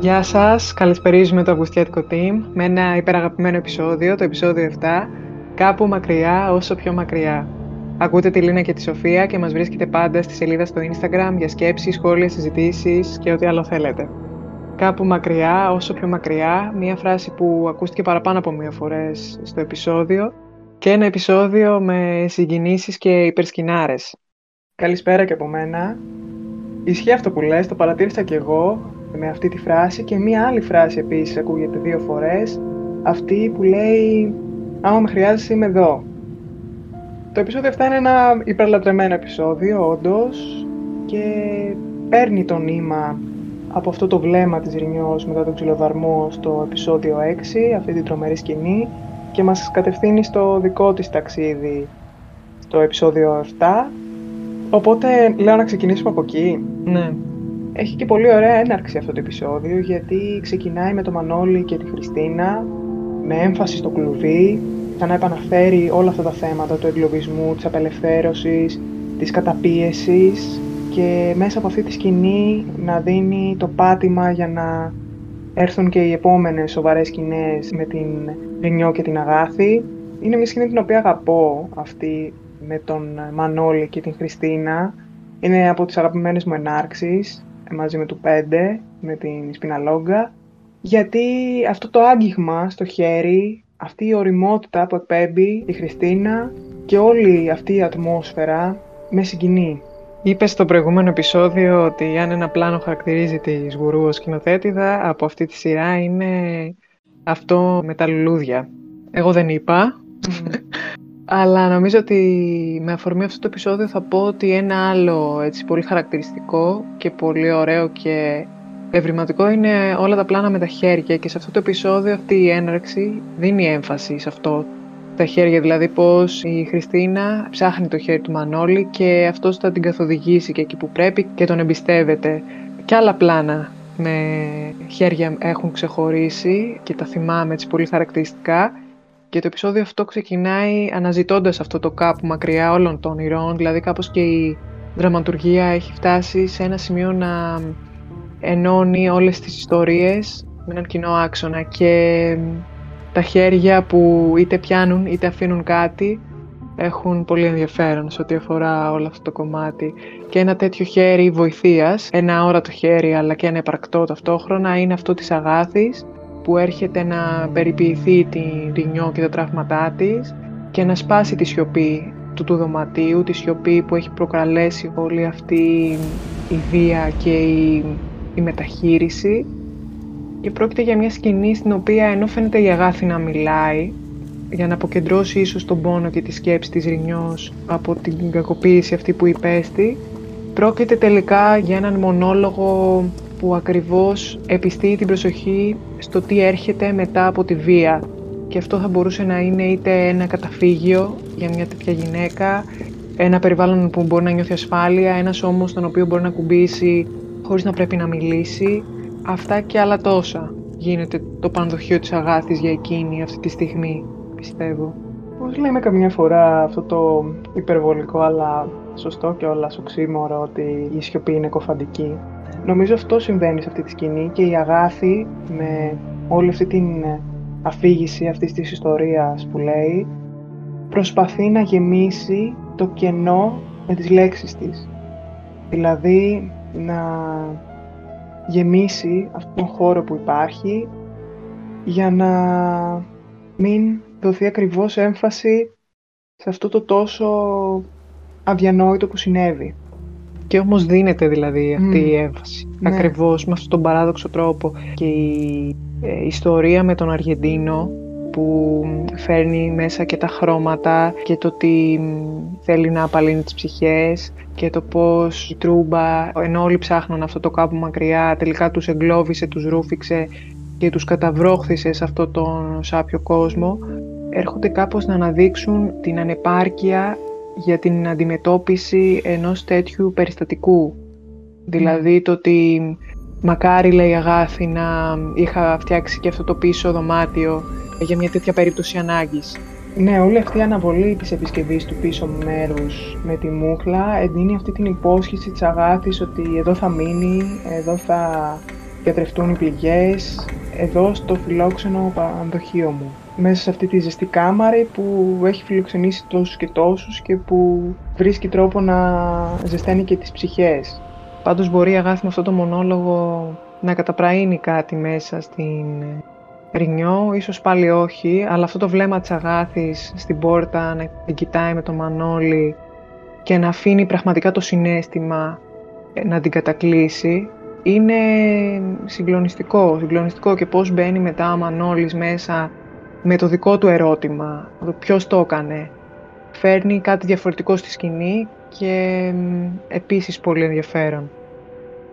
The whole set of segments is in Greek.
Γεια σας, καλησπερίζουμε το Αυγουστιάτικο Team με ένα υπεραγαπημένο επεισόδιο, το επεισόδιο 7, κάπου μακριά όσο πιο μακριά. Ακούτε τη Λίνα και τη Σοφία και μας βρίσκετε πάντα στη σελίδα στο Instagram για σκέψεις, σχόλια, συζητήσεις και ό,τι άλλο θέλετε. Κάπου μακριά, όσο πιο μακριά, μία φράση που ακούστηκε παραπάνω από μία φορές στο επεισόδιο και ένα επεισόδιο με συγκινήσεις και υπερσκινάρες. Καλησπέρα και από μένα. Ισχύει αυτό που λες, το παρατήρησα κι εγώ με αυτή τη φράση και μία άλλη φράση επίσης ακούγεται δύο φορές, αυτή που λέει «Άμα με χρειάζεσαι είμαι εδώ». Το επεισόδιο αυτό είναι ένα υπερλατρεμένο επεισόδιο, όντως και παίρνει το νήμα από αυτό το βλέμμα της Ρινιός μετά τον ξυλοδαρμό στο επεισόδιο 6, αυτή την τρομερή σκηνή και μας κατευθύνει στο δικό της ταξίδι στο επεισόδιο 7. Οπότε λέω να ξεκινήσουμε από εκεί. Ναι. Έχει και πολύ ωραία έναρξη αυτό το επεισόδιο γιατί ξεκινάει με το Μανώλη και τη Χριστίνα με έμφαση στο κλουβί, θα να επαναφέρει όλα αυτά τα θέματα του εγκλωβισμού, της απελευθέρωσης, της καταπίεσης και μέσα από αυτή τη σκηνή να δίνει το πάτημα για να έρθουν και οι επόμενες σοβαρές σκηνές με την Ρινιό και την Αγάθη. Είναι μια σκηνή την οποία αγαπώ αυτή με τον Μανώλη και την Χριστίνα. Είναι από τις αγαπημένες μου ενάρξεις μαζί με του 5, με την Σπιναλόγκα, γιατί αυτό το άγγιγμα στο χέρι, αυτή η οριμότητα που εκπέμπει η Χριστίνα και όλη αυτή η ατμόσφαιρα με συγκινεί. Είπες στο προηγούμενο επεισόδιο ότι αν ένα πλάνο χαρακτηρίζει τη Σγουρού ως σκηνοθέτηδα, από αυτή τη σειρά είναι αυτό με τα λουλούδια. Εγώ δεν είπα, αλλά νομίζω ότι με αφορμή αυτό το επεισόδιο θα πω ότι ένα άλλο έτσι, πολύ χαρακτηριστικό και πολύ ωραίο και ευρηματικό είναι όλα τα πλάνα με τα χέρια και σε αυτό το επεισόδιο αυτή η έναρξη δίνει έμφαση σε αυτό. Τα χέρια δηλαδή πως η Χριστίνα ψάχνει το χέρι του Μανώλη και αυτός θα την καθοδηγήσει και εκεί που πρέπει και τον εμπιστεύεται. Και άλλα πλάνα με χέρια έχουν ξεχωρίσει και τα θυμάμαι έτσι πολύ χαρακτηριστικά και το επεισόδιο αυτό ξεκινάει αναζητώντας αυτό το κάπου μακριά όλων των ηρών, δηλαδή κάπως και η δραματουργία έχει φτάσει σε ένα σημείο να ενώνει όλες τις ιστορίες με έναν κοινό άξονα. Και τα χέρια που είτε πιάνουν είτε αφήνουν κάτι έχουν πολύ ενδιαφέρον σε ό,τι αφορά όλο αυτό το κομμάτι. Και ένα τέτοιο χέρι βοηθείας, ένα όρατο χέρι αλλά και ένα επαρκτό ταυτόχρονα είναι αυτό της αγάθης που έρχεται να περιποιηθεί την Ρινιό και τα τραύματά της και να σπάσει τη σιωπή του του δωματίου, τη σιωπή που έχει προκαλέσει όλη αυτή η βία και η, η μεταχείριση. Και πρόκειται για μια σκηνή στην οποία ενώ φαίνεται η Αγάθη να μιλάει για να αποκεντρώσει ίσως τον πόνο και τη σκέψη της Ρινιός από την κακοποίηση αυτή που υπέστη πρόκειται τελικά για έναν μονόλογο που ακριβώς επιστεί την προσοχή στο τι έρχεται μετά από τη βία. Και αυτό θα μπορούσε να είναι είτε ένα καταφύγιο για μια τέτοια γυναίκα, ένα περιβάλλον που μπορεί να νιώθει ασφάλεια, ένας όμως τον οποίο μπορεί να κουμπίσει χωρίς να πρέπει να μιλήσει. Αυτά και άλλα τόσα γίνεται το πανδοχείο της αγάθης για εκείνη αυτή τη στιγμή, πιστεύω. Πώς λέμε καμιά φορά αυτό το υπερβολικό αλλά σωστό και όλα οξύμορο ότι η σιωπή είναι κοφαντική; Νομίζω αυτό συμβαίνει σε αυτή τη σκηνή και η Αγάθη με όλη αυτή την αφήγηση αυτής της ιστορίας που λέει προσπαθεί να γεμίσει το κενό με τις λέξεις της. Δηλαδή να γεμίσει αυτόν τον χώρο που υπάρχει για να μην δοθεί ακριβώς έμφαση σε αυτό το τόσο αδιανόητο που συνέβη. Και όμως δίνεται δηλαδή αυτή η έμφαση. Ναι. Ακριβώς με αυτόν τον παράδοξο τρόπο. Και η ε, ιστορία με τον Αργεντίνο που φέρνει μέσα και τα χρώματα και το ότι θέλει να απαλύνει τις ψυχές και το πώς η Τρούμπα, ενώ όλοι ψάχνουν αυτό το κάπου μακριά, τελικά τους εγκλώβησε, τους ρούφηξε και τους καταβρόχθησε σε αυτό τον σάπιο κόσμο, έρχονται κάπως να αναδείξουν την ανεπάρκεια για την αντιμετώπιση ενός τέτοιου περιστατικού. Δηλαδή το ότι μακάρι λέει Αγάθη να είχα φτιάξει και αυτό το πίσω δωμάτιο για μια τέτοια περίπτωση ανάγκης. Ναι, όλη αυτή η αναβολή της επισκευής του πίσω μέρους με τη μούχλα εντείνει αυτή την υπόσχεση της Αγάθης ότι εδώ θα μείνει, εδώ θα διατρεφτούν οι πληγές εδώ στο φιλόξενο πανδοχείο μου. Μέσα σε αυτή τη ζεστή κάμαρη που έχει φιλοξενήσει τόσους και τόσους και που βρίσκει τρόπο να ζεσταίνει και τις ψυχές. Πάντως μπορεί η Αγάθη με αυτό το μονόλογο να καταπραίνει κάτι μέσα στην Ρινιό, ίσως πάλι όχι, αλλά αυτό το βλέμμα της Αγάθης στην πόρτα να την κοιτάει με το Μανώλη και να αφήνει πραγματικά το συνέστημα να την κατακλείσει, είναι συγκλονιστικό, συγκλονιστικό και πώς μπαίνει μετά ο Μανώλης μέσα με το δικό του ερώτημα, το ποιος το έκανε. Φέρνει κάτι διαφορετικό στη σκηνή και επίσης πολύ ενδιαφέρον.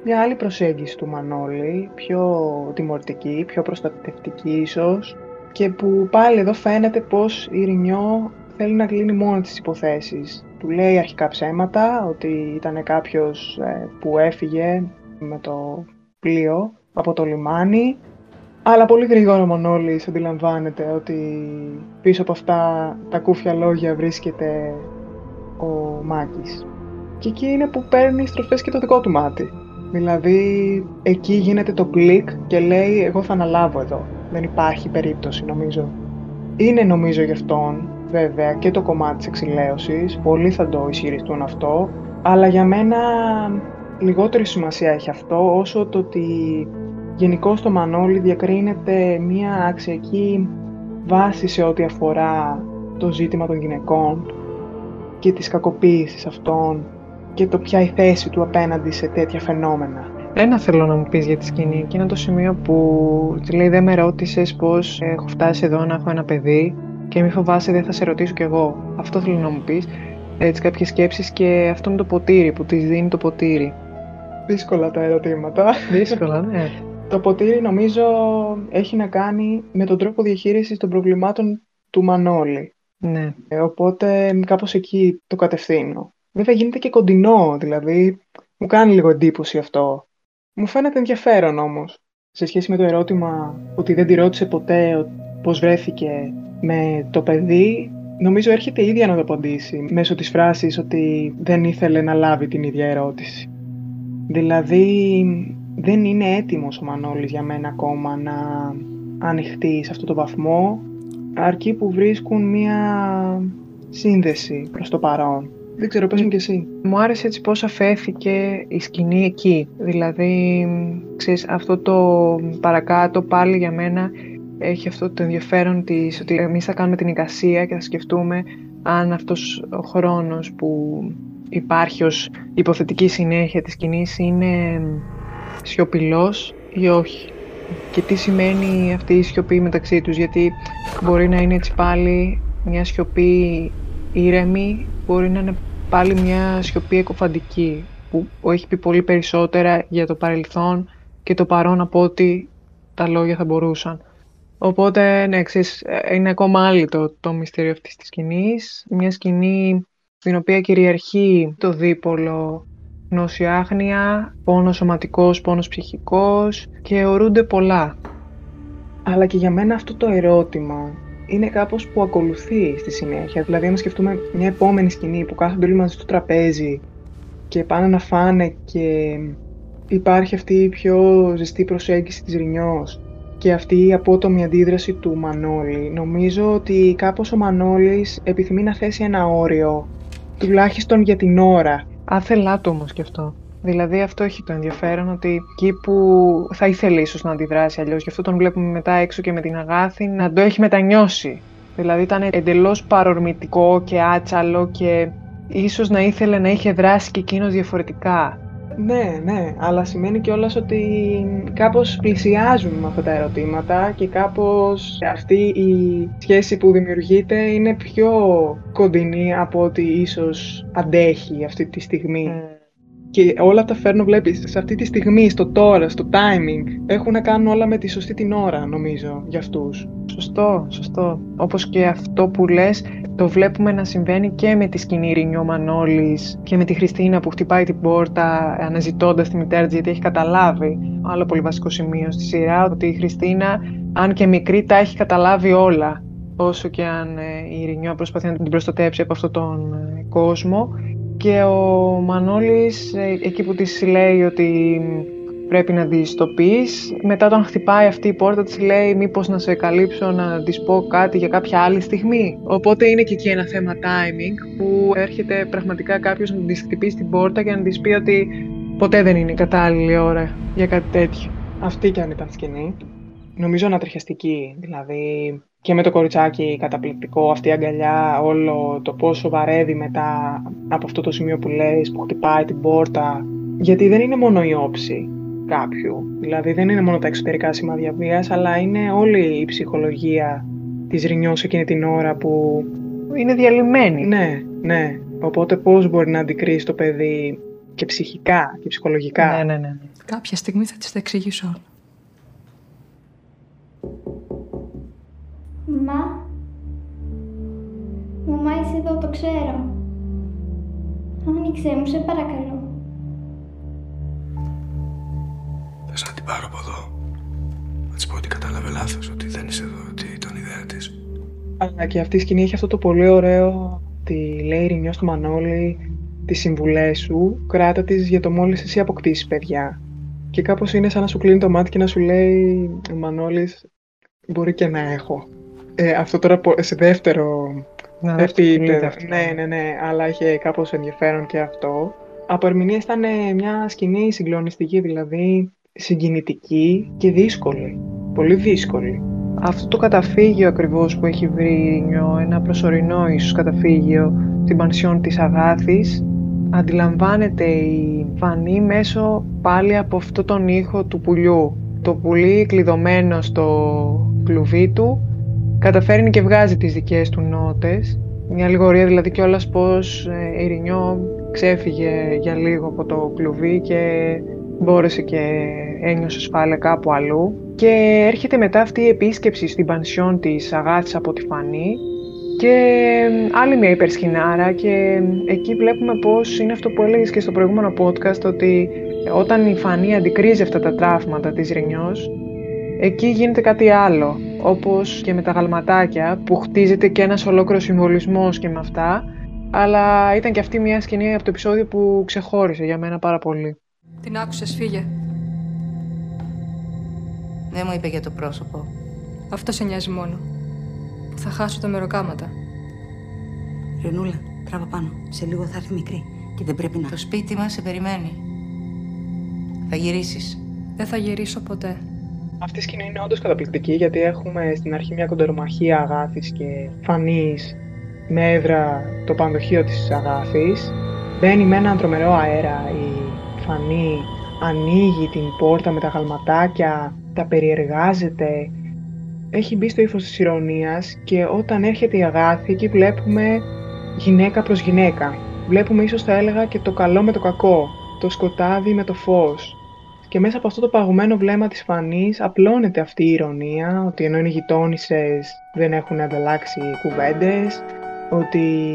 Μια άλλη προσέγγιση του Μανώλη, πιο τιμωρητική, πιο προστατευτική ίσως και που πάλι εδώ φαίνεται πως η Ρινιό θέλει να κλείνει μόνο τις υποθέσεις. Του λέει αρχικά ψέματα, ότι ήταν κάποιος ε, που έφυγε με το πλοίο από το λιμάνι, αλλά πολύ γρήγορα ο Μανώλης αντιλαμβάνεται ότι πίσω από αυτά τα κούφια λόγια βρίσκεται ο Μάκης. Και εκεί είναι που παίρνει στροφές και το δικό του μάτι. Δηλαδή, εκεί γίνεται το κλικ και λέει εγώ θα αναλάβω εδώ. Δεν υπάρχει περίπτωση νομίζω. Είναι νομίζω γι' αυτόν, βέβαια, και το κομμάτι της εξηλαίωσης. Πολλοί θα το ισχυριστούν αυτό. Αλλά για μένα λιγότερη σημασία έχει αυτό όσο το ότι γενικώ στο Μανώλη διακρίνεται μια αξιακή βάση σε ό,τι αφορά το ζήτημα των γυναικών και της κακοποίησης αυτών και το ποια η θέση του απέναντι σε τέτοια φαινόμενα. Ένα θέλω να μου πεις για τη σκηνή και είναι το σημείο που τη λέει δεν με ρώτησες πώς έχω φτάσει εδώ να έχω ένα παιδί και μη φοβάσαι δεν θα σε ρωτήσω κι εγώ. Αυτό θέλω να μου πεις. Έτσι κάποιες σκέψεις και αυτό είναι το ποτήρι που της δίνει το ποτήρι. Δύσκολα τα ερωτήματα. Δύσκολα, ναι. Το ποτήρι νομίζω έχει να κάνει με τον τρόπο διαχείρισης των προβλημάτων του Μανώλη. Ναι. Ε, οπότε κάπως εκεί το κατευθύνω. Βέβαια γίνεται και κοντινό, δηλαδή μου κάνει λίγο εντύπωση αυτό. Μου φαίνεται ενδιαφέρον όμως, σε σχέση με το ερώτημα ότι δεν τη ρώτησε ποτέ πώς βρέθηκε με το παιδί, νομίζω έρχεται ίδια να το απαντήσει μέσω της φράσης ότι δεν ήθελε να λάβει την ίδια ερώτηση. Δηλαδή δεν είναι έτοιμος ο Μανώλης για μένα ακόμα να ανοιχτεί σε αυτό το βαθμό αρκεί που βρίσκουν μία σύνδεση προς το παρόν. Δεν ξέρω, πες μου κι εσύ. Μου άρεσε έτσι πώς αφέθηκε η σκηνή εκεί. Δηλαδή, ξέρεις, αυτό το παρακάτω πάλι για μένα έχει αυτό το ενδιαφέρον της ότι εμείς θα κάνουμε την εικασία και θα σκεφτούμε αν αυτός ο χρόνος που υπάρχει ως υποθετική συνέχεια της σκηνής είναι σιωπηλός ή όχι. Και τι σημαίνει αυτή η σιωπή μεταξύ τους, γιατί μπορεί να είναι έτσι πάλι μια σιωπή ήρεμη, μπορεί να είναι πάλι μια σιωπή εκοφαντική, που έχει πει πολύ περισσότερα για το παρελθόν και το παρόν από ό,τι τα λόγια θα μπορούσαν. Οπότε, ναι, ξέρεις, είναι ακόμα άλλο το, το μυστήριο αυτής της σκηνής. Μια σκηνή στην οποία κυριαρχεί το δίπολο γνώση άγνοια, πόνος σωματικός, πόνος ψυχικός και ορούνται πολλά. Αλλά και για μένα αυτό το ερώτημα είναι κάπως που ακολουθεί στη συνέχεια. Δηλαδή, αν σκεφτούμε μια επόμενη σκηνή που κάθονται όλοι μαζί στο τραπέζι και πάνε να φάνε και υπάρχει αυτή η πιο ζεστή προσέγγιση της Ρινιός και αυτή η απότομη αντίδραση του Μανώλη. Νομίζω ότι κάπως ο Μανώλης επιθυμεί να θέσει ένα όριο, τουλάχιστον για την ώρα. Άθελά του όμως και αυτό. Δηλαδή αυτό έχει το ενδιαφέρον ότι εκεί που θα ήθελε ίσως να αντιδράσει αλλιώς, γι' αυτό τον βλέπουμε μετά έξω και με την Αγάθη, να το έχει μετανιώσει. Δηλαδή ήταν εντελώς παρορμητικό και άτσαλο και ίσως να ήθελε να είχε δράσει και εκείνος διαφορετικά. Ναι, ναι, αλλά σημαίνει κιόλας ότι κάπως πλησιάζουν με αυτά τα ερωτήματα και κάπως αυτή η σχέση που δημιουργείται είναι πιο κοντινή από ότι ίσως αντέχει αυτή τη στιγμή. Mm. Και όλα τα φέρνω, βλέπεις, σε αυτή τη στιγμή, στο τώρα, στο timing. Έχουν να κάνουν όλα με τη σωστή την ώρα, νομίζω, για αυτούς. Σωστό, σωστό. Όπως και αυτό που λες, το βλέπουμε να συμβαίνει και με τη σκηνή Ρινιό Μανώλης και με τη Χριστίνα που χτυπάει την πόρτα αναζητώντας τη μητέρα της γιατί έχει καταλάβει. Άλλο πολύ βασικό σημείο στη σειρά, ότι η Χριστίνα, αν και μικρή, τα έχει καταλάβει όλα. Όσο και αν ε, η Ρινιό προσπαθεί να την προστατέψει από αυτόν τον ε, κόσμο. Και ο Μανώλης, ε, εκεί που της λέει ότι πρέπει να τη το πεις. Μετά όταν χτυπάει αυτή η πόρτα της λέει μήπως να σε καλύψω να της πω κάτι για κάποια άλλη στιγμή. Οπότε είναι και εκεί ένα θέμα timing που έρχεται πραγματικά κάποιος να της χτυπήσει την πόρτα και να της πει ότι ποτέ δεν είναι η κατάλληλη ώρα για κάτι τέτοιο. Αυτή κι αν ήταν σκηνή. Νομίζω ανατριχιαστική, δηλαδή και με το κοριτσάκι καταπληκτικό, αυτή η αγκαλιά, όλο το πόσο βαρεύει μετά από αυτό το σημείο που λες, που χτυπάει την πόρτα. Γιατί δεν είναι μόνο η όψη κάποιου, δηλαδή δεν είναι μόνο τα εξωτερικά σημάδια βίας, αλλά είναι όλη η ψυχολογία της Ρινιός εκείνη την ώρα που... Είναι διαλυμένη. Ναι, ναι. Οπότε πώς μπορεί να αντικρίσει το παιδί και ψυχικά και ψυχολογικά; Ναι, ναι, ναι. Κάποια στιγμή θα της τα εξηγήσω Μα, Μαμά είσαι εδώ, το ξέρω. Άνοιξε μου, σε παρακαλώ. Θες να την πάρω από εδώ; Να της πω ότι κατάλαβε λάθος, ότι δεν είσαι εδώ, ότι ήταν ιδέα της. Αλλά και αυτή η σκηνή έχει αυτό το πολύ ωραίο, τη λέει Ρημιό στο Μανώλη, τις συμβουλές σου, κράτα τις για το μόλις εσύ αποκτήσεις παιδιά. Και κάπως είναι σαν να σου κλείνει το μάτι και να σου λέει ο Μανώλης, μπορεί και να έχω. Ε, αυτό τώρα σε δεύτερο να, επίπεδο. Ναι, ναι, ναι, αλλά είχε κάπως ενδιαφέρον και αυτό. Από ερμηνεία ήταν μια σκηνή συγκλονιστική, δηλαδή συγκινητική και δύσκολη. Πολύ δύσκολη. Αυτό το καταφύγιο ακριβώς που έχει βρει ένα προσωρινό ίσως καταφύγιο, την πανσιόν της Αγάθης, αντιλαμβάνεται η Φανή μέσω πάλι από αυτό τον ήχο του πουλιού. Το πουλί κλειδωμένο στο κλουβί του καταφέρνει και βγάζει τις δικές του νότες. Μια λιγορία δηλαδή κιόλας πως ε, η Ρινιό ξέφυγε για λίγο από το κλουβί και μπόρεσε και ένιωσε ασφάλεια κάπου αλλού. Και έρχεται μετά αυτή η επίσκεψη στην πανσιόν της Αγάθης από τη Φανή και άλλη μια υπερσχηνάρα και εκεί βλέπουμε πως είναι αυτό που έλεγες και στο προηγούμενο podcast ότι όταν η Φανή αντικρίζει αυτά τα τραύματα της Ρινιός εκεί γίνεται κάτι άλλο όπως και με τα γαλματάκια που χτίζεται και ένας ολόκληρος συμβολισμός και με αυτά αλλά ήταν και αυτή μια σκηνή από το επεισόδιο που ξεχώρισε για μένα πάρα πολύ. Την άκουσες, φύγε. Δεν μου είπε για το πρόσωπο. Αυτό σε νοιάζει μόνο. Που θα χάσω τα μεροκάματα. Ρενούλα, τράβα πάνω. Σε λίγο θα έρθει μικρή και δεν πρέπει να... Το σπίτι μας σε περιμένει. Θα γυρίσεις. Δεν θα γυρίσω ποτέ. Αυτή η σκηνή είναι όντως καταπληκτική γιατί έχουμε στην αρχή μια κοντερομαχία αγάθης και φανής με έδρα το πανδοχείο της αγάθης. Μπαίνει με έναν τρομερό αέρα η φανή, ανοίγει την πόρτα με τα γαλματάκια, τα περιεργάζεται. Έχει μπει στο ύφος της ηρωνίας και όταν έρχεται η αγάθη εκεί βλέπουμε γυναίκα προς γυναίκα. Βλέπουμε ίσως θα έλεγα και το καλό με το κακό, το σκοτάδι με το φως. Και μέσα από αυτό το παγωμένο βλέμμα της Φανής απλώνεται αυτή η ηρωνία, ότι ενώ είναι γειτόνισσες δεν έχουν ανταλλάξει κουβέντες, ότι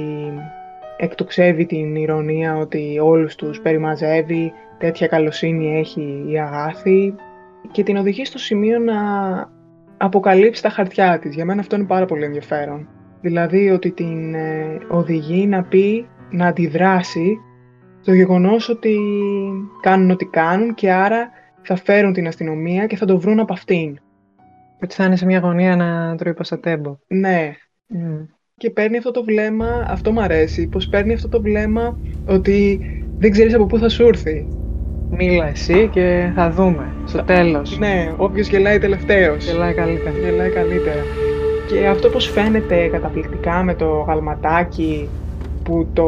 εκτοξεύει την ηρωνία ότι όλους τους περιμαζεύει, τέτοια καλοσύνη έχει η αγάθη και την οδηγεί στο σημείο να αποκαλύψει τα χαρτιά της. Για μένα αυτό είναι πάρα πολύ ενδιαφέρον. Δηλαδή ότι την ε, οδηγεί να πει, να αντιδράσει το γεγονός ότι κάνουν ό,τι κάνουν και άρα θα φέρουν την αστυνομία και θα το βρουν από αυτήν. Ότι θα είναι σε μια γωνία να τρώει πασατέμπο. Ναι. Και παίρνει αυτό το βλέμμα, αυτό μου αρέσει, πως παίρνει αυτό το βλέμμα ότι δεν ξέρεις από πού θα σου έρθει. Μίλα εσύ και θα δούμε, στο τέλος. Ναι, όποιος γελάει τελευταίος. Γελάει καλύτερα. Γελάει καλύτερα. Και αυτό πως φαίνεται καταπληκτικά με το γαλματάκι, που το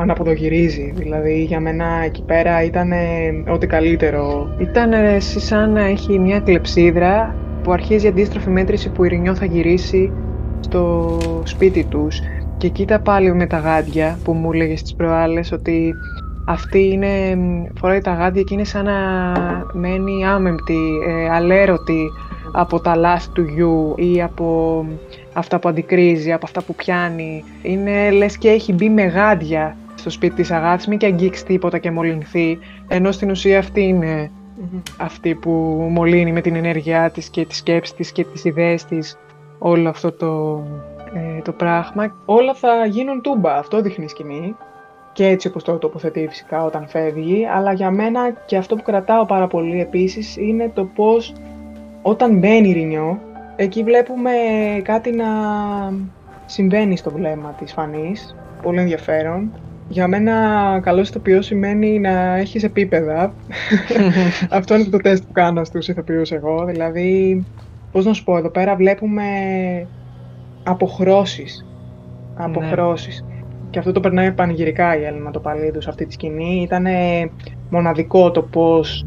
αναποδογυρίζει. Δηλαδή για μένα εκεί πέρα ήταν ό,τι καλύτερο. Ήταν εσύ σαν να έχει μια κλεψίδρα που αρχίζει η αντίστροφη μέτρηση που η Ρινιό θα γυρίσει στο σπίτι τους. Και κοίτα πάλι με τα γάντια που μου έλεγες στις προάλλες ότι αυτή είναι, φοράει τα γάντια και είναι σαν να μένει άμεμπτη, ε, αλέρωτη από τα λάθη του γιου ή από αυτά που αντικρίζει, από αυτά που πιάνει. Είναι λες και έχει μπει με γάντια στο σπίτι της Αγάθης, μην και αγγίξει τίποτα και μολυνθεί, ενώ στην ουσία αυτή είναι αυτή που μολύνει με την ενέργειά της και τη σκέψη της και τις ιδέες της όλο αυτό το, ε, το πράγμα. Όλα θα γίνουν τούμπα, αυτό δείχνει η σκηνή. και έτσι όπως το τοποθετεί φυσικά όταν φεύγει, αλλά για μένα και αυτό που κρατάω πάρα πολύ επίσης είναι το πώς όταν μπαίνει η Ρινιό, εκεί βλέπουμε κάτι να συμβαίνει στο βλέμμα της Φανής, πολύ ενδιαφέρον. Για μένα καλό ηθοποιός σημαίνει να έχεις επίπεδα. αυτό είναι το τεστ που κάνω στους ηθοποιούς εγώ, δηλαδή, πώς να σου πω, εδώ πέρα βλέπουμε αποχρώσεις. Αποχρώσεις. Ναι. Και αυτό το περνάει πανηγυρικά η Έλληνα το Παλίδου σε αυτή τη σκηνή. Ήταν μοναδικό το πώς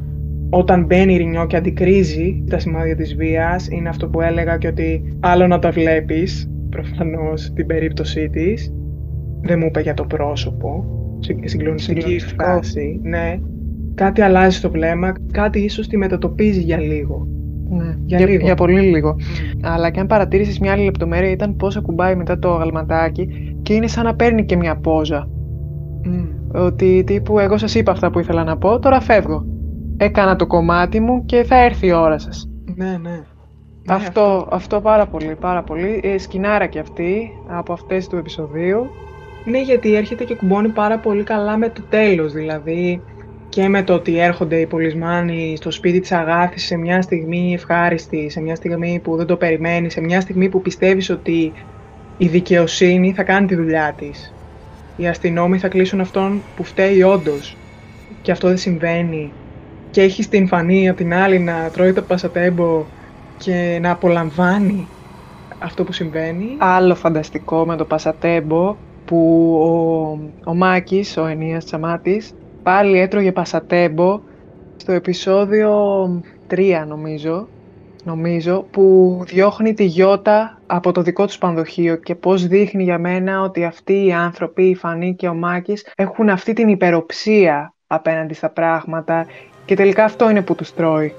όταν μπαίνει η Ρινιό και αντικρίζει τα σημάδια της βίας, είναι αυτό που έλεγα και ότι άλλο να τα βλέπεις, προφανώς την περίπτωσή της, δεν μου είπε για το πρόσωπο, συγκλονιστική φράση, ναι. Κάτι αλλάζει στο βλέμμα, κάτι ίσως τη μετατοπίζει για λίγο. Ναι, για, για, λίγο. για πολύ λίγο. Αλλά και αν παρατήρησες μια άλλη λεπτομέρεια ήταν πώς ακουμπάει μετά το αγαλματάκι και είναι σαν να παίρνει και μια πόζα. Ότι τύπου εγώ σας είπα αυτά που ήθελα να πω, τώρα φεύγω. Έκανα το κομμάτι μου και θα έρθει η ώρα σας. Ναι, ναι. Αυτό, αυτό. αυτό πάρα πολύ, πάρα πολύ. Ε, σκηνάρα και αυτή από αυτές του επεισοδίου. Ναι, γιατί έρχεται και κουμπώνει πάρα πολύ καλά με το τέλος, δηλαδή και με το ότι έρχονται οι πολισμάνοι στο σπίτι της Αγάθης σε μια στιγμή ευχάριστη, σε μια στιγμή που δεν το περιμένει, σε μια στιγμή που πιστεύεις ότι η δικαιοσύνη θα κάνει τη δουλειά της. Οι αστυνόμοι θα κλείσουν αυτόν που φταίει όντως. Και αυτό δεν συμβαίνει. Και έχει την φανή από την άλλη να τρώει το πασατέμπο και να απολαμβάνει αυτό που συμβαίνει. Άλλο φανταστικό με το πασατέμπο που ο, ο Μάκης, ο Ενίας Τσαμάτης, πάλι έτρωγε πασατέμπο στο επεισόδιο 3 νομίζω, νομίζω που διώχνει τη Γιώτα από το δικό τους πανδοχείο και πώς δείχνει για μένα ότι αυτοί οι άνθρωποι, η Φανή και ο Μάκης, έχουν αυτή την υπεροψία απέναντι στα πράγματα και τελικά αυτό είναι που τους τρώει.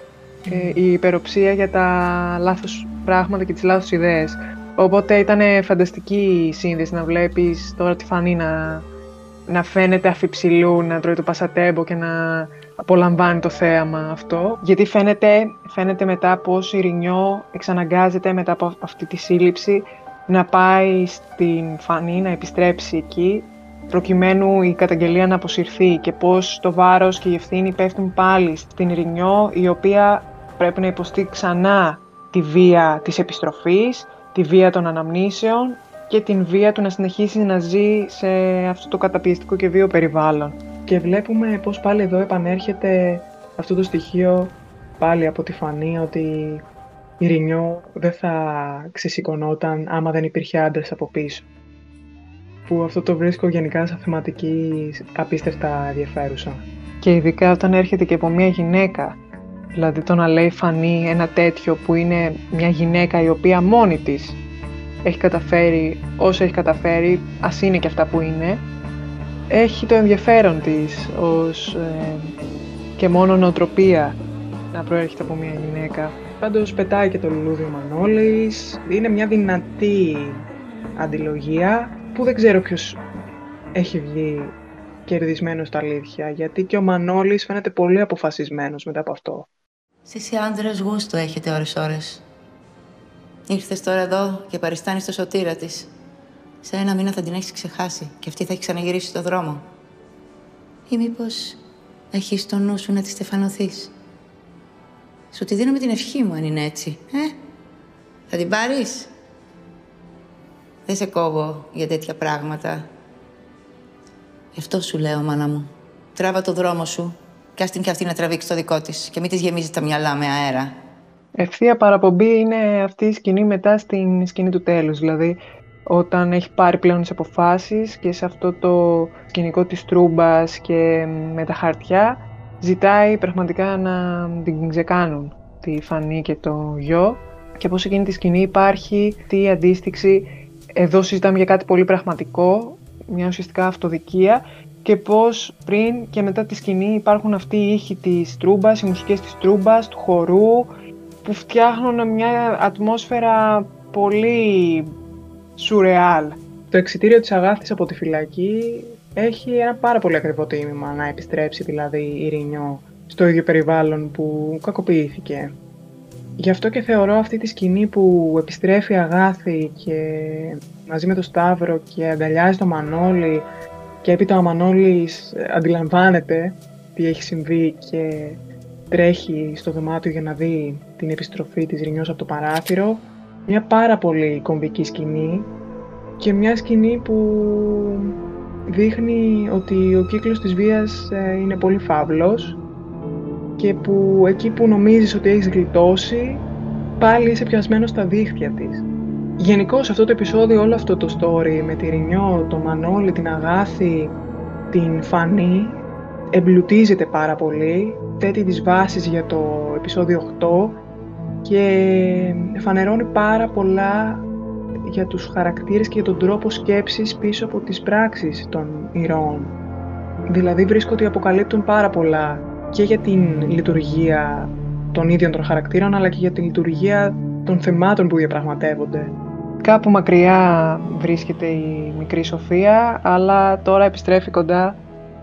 Ε, η υπεροψία για τα λάθος πράγματα και τις λάθος ιδέες. Οπότε ήταν φανταστική η σύνδεση να βλέπεις τώρα τη Φανή να, να φαίνεται αφιψηλού, να τρώει το πασατέμπο και να απολαμβάνει το θέαμα αυτό. Γιατί φαίνεται, φαίνεται μετά πως η Ρινιό εξαναγκάζεται μετά από αυτή τη σύλληψη να πάει στην Φανή, να επιστρέψει εκεί προκειμένου η καταγγελία να αποσυρθεί και πως το βάρος και η ευθύνη πέφτουν πάλι στην Ρινιό η οποία πρέπει να υποστεί ξανά τη βία της επιστροφής, τη βία των αναμνήσεων και την βία του να συνεχίσει να ζει σε αυτό το καταπιεστικό και βίο περιβάλλον. Και βλέπουμε πώς πάλι εδώ επανέρχεται αυτό το στοιχείο πάλι από τη φανή ότι η Ρινιό δεν θα ξεσηκωνόταν άμα δεν υπήρχε άντρας από πίσω. Που αυτό το βρίσκω γενικά σαν θεματική απίστευτα ενδιαφέρουσα. Και ειδικά όταν έρχεται και από μια γυναίκα. Δηλαδή το να λέει φανή ένα τέτοιο που είναι μια γυναίκα η οποία μόνη της έχει καταφέρει όσο έχει καταφέρει, ας είναι και αυτά που είναι, έχει το ενδιαφέρον της ως ε, και μόνο νοοτροπία να προέρχεται από μια γυναίκα. Πάντως πετάει και το λουλούδι ο Μανώλης, είναι μια δυνατή αντιλογία που δεν ξέρω ποιος έχει βγει κερδισμένος στα αλήθεια, γιατί και ο Μανώλης φαίνεται πολύ αποφασισμένος μετά από αυτό. Εσείς οι άντρες γούστο έχετε ώρες-ώρες. Ήρθες τώρα εδώ και παριστάνεις το σωτήρα της. Σε ένα μήνα θα την έχεις ξεχάσει και αυτή θα έχει ξαναγυρίσει στο δρόμο. Ή μήπως έχεις στο νου σου να τη στεφανωθείς; Σου τη δίνω με την ευχή μου αν είναι έτσι. Ε; Θα την πάρεις; Δεν σε κόβω για τέτοια πράγματα. Γι' αυτό σου λέω, μάνα μου. Τράβα το δρόμο σου και ας την και αυτή να τραβήξει το δικό της και μην της γεμίζεις τα μυαλά με αέρα. Ευθεία παραπομπή είναι αυτή η σκηνή μετά στην σκηνή του τέλους. Δηλαδή, όταν έχει πάρει πλέον τις αποφάσεις και σε αυτό το σκηνικό της τρούμπας και με τα χαρτιά ζητάει πραγματικά να την ξεκάνουν τη Φανή και το γιο και πώς εκείνη τη σκηνή υπάρχει τι αντίστοιξη εδώ συζητάμε για κάτι πολύ πραγματικό μια ουσιαστικά αυτοδικία και πώς πριν και μετά τη σκηνή υπάρχουν αυτοί οι ήχοι της τρούμπας, οι μουσικές της τρούμπας, του χορού που φτιάχνουν μια ατμόσφαιρα πολύ σουρεάλ. Το εξιτήριο της Αγάθης από τη φυλακή έχει ένα πάρα πολύ ακριβό τίμημα να επιστρέψει δηλαδή η Ρινιό στο ίδιο περιβάλλον που κακοποιήθηκε. Γι' αυτό και θεωρώ αυτή τη σκηνή που επιστρέφει η Αγάθη και μαζί με τον Σταύρο και αγκαλιάζει τον Μανώλη Και έπειτα ο Μανώλης ε, αντιλαμβάνεται τι έχει συμβεί και τρέχει στο δωμάτιο για να δει την επιστροφή της Ρινιός από το παράθυρο. Μια πάρα πολύ κομβική σκηνή και μια σκηνή που δείχνει ότι ο κύκλος της βίας ε, είναι πολύ φαύλος και που εκεί που νομίζεις ότι έχεις γλιτώσει πάλι είσαι πιασμένος στα δίχτυα της. Γενικώ αυτό το επεισόδιο, όλο αυτό το story με τη Ρινιό, το Μανώλη, την Αγάθη, την Φανή εμπλουτίζεται πάρα πολύ, θέτει τις βάσεις για το επεισόδιο 8 και φανερώνει πάρα πολλά για τους χαρακτήρες και για τον τρόπο σκέψης πίσω από τις πράξεις των ηρώων. Δηλαδή βρίσκω ότι αποκαλύπτουν πάρα πολλά και για την λειτουργία των ίδιων των χαρακτήρων αλλά και για την λειτουργία των θεμάτων που διαπραγματεύονται. Κάπου μακριά βρίσκεται η μικρή Σοφία, αλλά τώρα επιστρέφει κοντά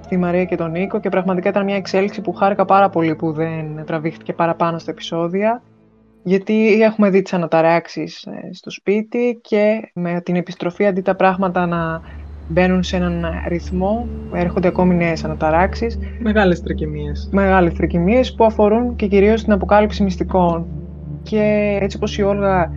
στη Μαρία και τον Νίκο και πραγματικά ήταν μια εξέλιξη που χάρηκα πάρα πολύ που δεν τραβήχτηκε παραπάνω στα επεισόδια γιατί έχουμε δει τις αναταράξεις ε, στο σπίτι και με την επιστροφή αντί τα πράγματα να μπαίνουν σε έναν ρυθμό, έρχονται ακόμη νέες αναταράξεις. Μεγάλες τρικυμίες. Μεγάλες τρικυμίες που αφορούν και κυρίως την αποκάλυψη μυστικών. Και έτσι όπως η Όλγα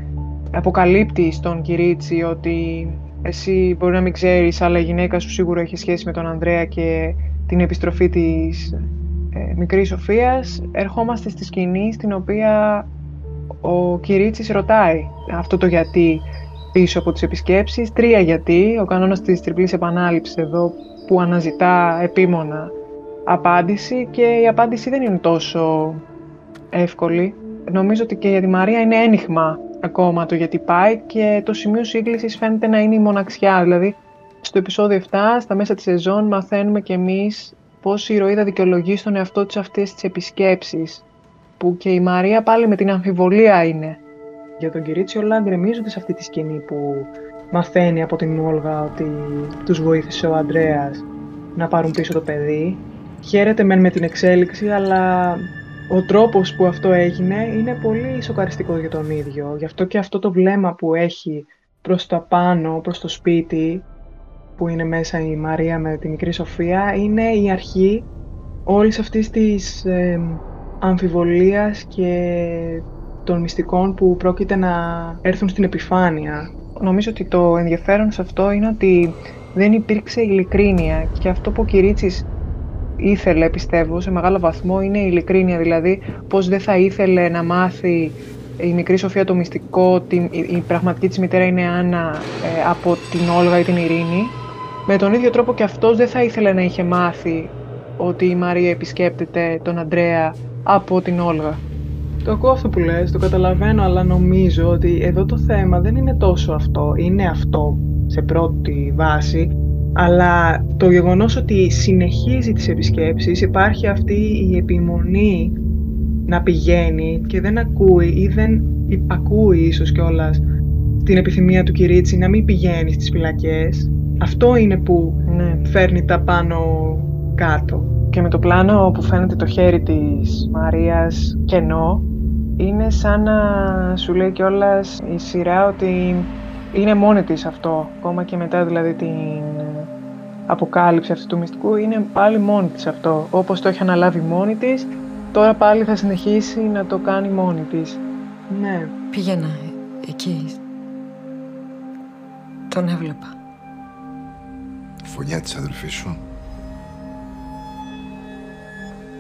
αποκαλύπτει στον Κυρίτσι ότι εσύ μπορεί να μην ξέρεις, αλλά η γυναίκα σου σίγουρα έχει σχέση με τον Ανδρέα και την επιστροφή της ε, μικρής Σοφίας, ερχόμαστε στη σκηνή στην οποία ο Κυρίτσης ρωτάει αυτό το γιατί πίσω από τις επισκέψεις. Τρία γιατί, ο κανόνας της τριπλής επανάληψης εδώ που αναζητά επίμονα απάντηση και η απάντηση δεν είναι τόσο εύκολη. Νομίζω ότι και για τη Μαρία είναι ένιγμα ακόμα το γιατί πάει και το σημείο σύγκλησης φαίνεται να είναι η μοναξιά. Δηλαδή, στο επεισόδιο 7, στα μέσα της σεζόν, μαθαίνουμε κι εμείς πώς η ηρωίδα δικαιολογεί στον εαυτό της αυτές τις επισκέψεις που και η Μαρία πάλι με την αμφιβολία είναι. Για τον Κυρίτσι όλα γκρεμίζονται σε αυτή τη σκηνή που μαθαίνει από την Όλγα ότι τους βοήθησε ο Ανδρέας να πάρουν πίσω το παιδί. Χαίρεται μεν με την εξέλιξη, αλλά ο τρόπος που αυτό έγινε είναι πολύ σοκαριστικό για τον ίδιο. Γι' αυτό και αυτό το βλέμμα που έχει προς τα πάνω, προς το σπίτι, που είναι μέσα η Μαρία με τη μικρή Σοφία, είναι η αρχή όλης αυτής της ε, αμφιβολίας και των μυστικών που πρόκειται να έρθουν στην επιφάνεια. Νομίζω ότι το ενδιαφέρον σε αυτό είναι ότι δεν υπήρξε ειλικρίνεια και αυτό που ο Κυρίτσης ήθελε, πιστεύω, σε μεγάλο βαθμό είναι η ειλικρίνεια, δηλαδή πώς δεν θα ήθελε να μάθει η μικρή Σοφία το μυστικό, ότι η πραγματική της μητέρα είναι Άννα ε, από την Όλγα ή την Ειρήνη. Με τον ίδιο τρόπο και αυτός δεν θα ήθελε να είχε μάθει ότι η Μαρία επισκέπτεται τον Αντρέα από την Όλγα. Το ακούω αυτό που λες, το καταλαβαίνω, αλλά νομίζω ότι εδώ το θέμα δεν είναι τόσο αυτό. Είναι αυτό σε πρώτη βάση, αλλά το γεγονός ότι συνεχίζει τις επισκέψεις, υπάρχει αυτή η επιμονή να πηγαίνει και δεν ακούει ή δεν ακούει ίσως κιόλας την επιθυμία του Κυρίτσι να μην πηγαίνει στις φυλακές. Αυτό είναι που ναι. φέρνει τα πάνω κάτω. Και με το πλάνο που φαίνεται το χέρι της Μαρίας κενό, είναι σαν να σου λέει κιόλας η σειρά ότι είναι μόνη της αυτό, ακόμα και μετά δηλαδή την αποκάλυψη αυτού του μυστικού, είναι πάλι μόνη της αυτό. Όπως το έχει αναλάβει μόνη της, τώρα πάλι θα συνεχίσει να το κάνει μόνη της. Ναι. Πήγαινα εκεί. Τον έβλεπα. Φωνιά της αδελφής σου.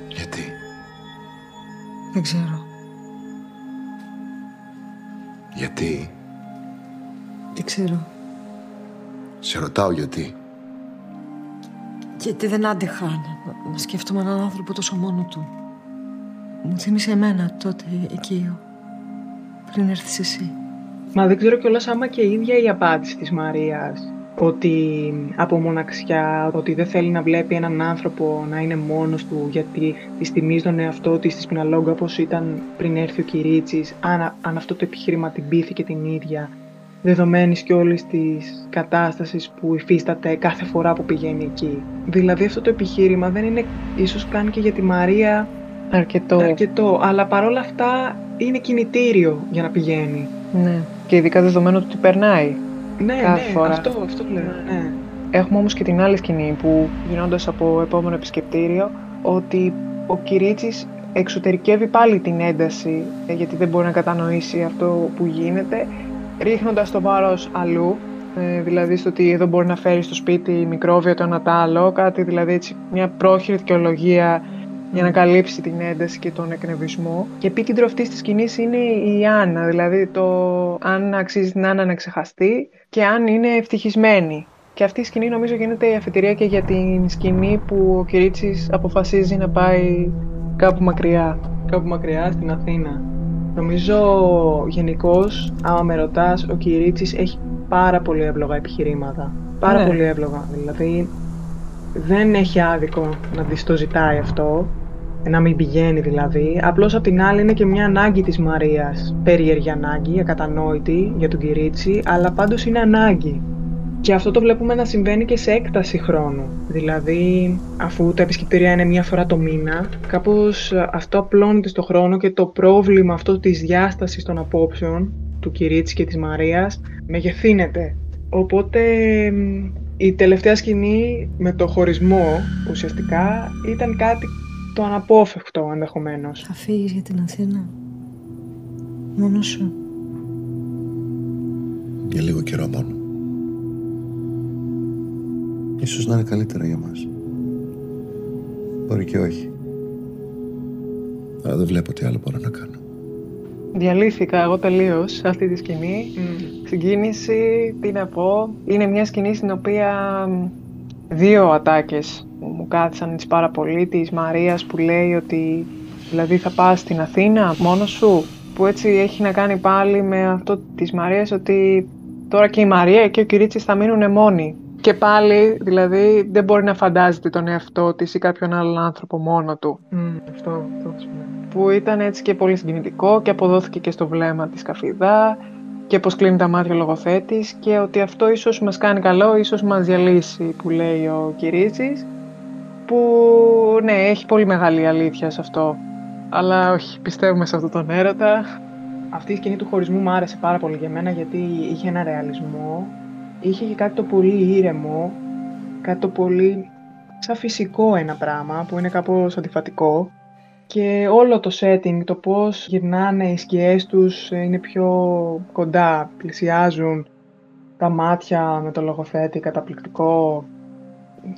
Γιατί; Δεν ξέρω. Γιατί; Δεν ξέρω. Σε ρωτάω γιατί. Γιατί δεν άντεχα να, να σκέφτομαι έναν άνθρωπο τόσο μόνο του. Μου θύμισε εμένα τότε εκεί, πριν έρθεις εσύ. Μα δεν ξέρω κιόλας άμα και η ίδια η απάντηση της Μαρίας ότι από μοναξιά, ότι δεν θέλει να βλέπει έναν άνθρωπο να είναι μόνος του γιατί τη θυμίζει τον εαυτό της στη Σπιναλόγκα όπως ήταν πριν έρθει ο Κυρίτσης, αν, αν αυτό το επιχείρημα την πείθηκε την ίδια, δεδομένης και όλης της κατάστασης που υφίσταται κάθε φορά που πηγαίνει εκεί. Δηλαδή αυτό το επιχείρημα δεν είναι ίσως καν και για τη Μαρία αρκετό, αρκετό αλλά παρόλα αυτά είναι κινητήριο για να πηγαίνει. Ναι, και ειδικά δεδομένου ότι περνάει ναι, ναι, αυτό, αυτό λέω. Ναι. Έχουμε όμως και την άλλη σκηνή που γινώντας από επόμενο επισκεπτήριο ότι ο Κυρίτσης εξωτερικεύει πάλι την ένταση ε, γιατί δεν μπορεί να κατανοήσει αυτό που γίνεται ρίχνοντας το βάρος αλλού ε, δηλαδή στο ότι εδώ μπορεί να φέρει στο σπίτι μικρόβιο το ένα το άλλο, κάτι δηλαδή έτσι, μια πρόχειρη δικαιολογία για να καλύψει την ένταση και τον εκνευρισμό. Και επίκεντρο αυτής της σκηνής είναι η Άννα, δηλαδή το αν αξίζει την Άννα να ξεχαστεί και αν είναι ευτυχισμένη. Και αυτή η σκηνή νομίζω γίνεται η αφετηρία και για την σκηνή που ο Κυρίτσης αποφασίζει να πάει κάπου μακριά. Κάπου μακριά στην Αθήνα. Νομίζω γενικώς, άμα με ρωτάς, ο Κυρίτσης έχει πάρα πολύ εύλογα επιχειρήματα. Πάρα ναι. πολύ εύλογα. Δηλαδή, δεν έχει άδικο να δεις το ζητάει αυτό, να μην πηγαίνει δηλαδή. Απλώς απ' την άλλη είναι και μια ανάγκη της Μαρίας. Περίεργη ανάγκη, ακατανόητη για τον Κυρίτσι, αλλά πάντως είναι ανάγκη. Και αυτό το βλέπουμε να συμβαίνει και σε έκταση χρόνου. Δηλαδή, αφού τα επισκεπτήρια είναι μία φορά το μήνα, κάπως αυτό απλώνεται στο χρόνο και το πρόβλημα αυτό της διάστασης των απόψεων του Κυρίτσι και της Μαρίας μεγεθύνεται. Οπότε η τελευταία σκηνή με το χωρισμό ουσιαστικά ήταν κάτι το αναπόφευκτο ενδεχομένως. Θα φύγεις για την Αθήνα. Μόνος σου. Για λίγο καιρό μόνο. Ίσως να είναι καλύτερα για μας. Μπορεί και όχι. Αλλά δεν βλέπω τι άλλο μπορώ να κάνω. Διαλύθηκα εγώ τελείως σε αυτή τη σκηνή. Mm. Συγκίνηση, τι να πω. Είναι μια σκηνή στην οποία δύο ατάκες μου κάθισαν έτσι πάρα πολύ. Της Μαρίας που λέει ότι δηλαδή θα πας στην Αθήνα μόνος σου. Που έτσι έχει να κάνει πάλι με αυτό της Μαρίας ότι τώρα και η Μαρία και ο Κυρίτσης θα μείνουν μόνοι. Και πάλι, δηλαδή, δεν μπορεί να φαντάζεται τον εαυτό της ή κάποιον άλλον άνθρωπο μόνο του. Mm, αυτό, αυτό που ήταν έτσι και πολύ συγκινητικό και αποδόθηκε και στο βλέμμα της Καφιδά και πως κλείνει τα μάτια ο λογοθέτης και ότι αυτό ίσως μας κάνει καλό, ίσως μας διαλύσει που λέει ο Κυρίτσης που ναι, έχει πολύ μεγάλη αλήθεια σε αυτό. Αλλά όχι, πιστεύουμε σε αυτό τον έρωτα. Αυτή η σκηνή του χωρισμού μου άρεσε πάρα πολύ για μένα γιατί είχε ένα ρεαλισμό, είχε και κάτι το πολύ ήρεμο, κάτι το πολύ σαν φυσικό ένα πράγμα που είναι κάπως αντιφατικό και όλο το setting, το πώς γυρνάνε οι σκιές τους είναι πιο κοντά, πλησιάζουν τα μάτια με το λογοθέτη, καταπληκτικό.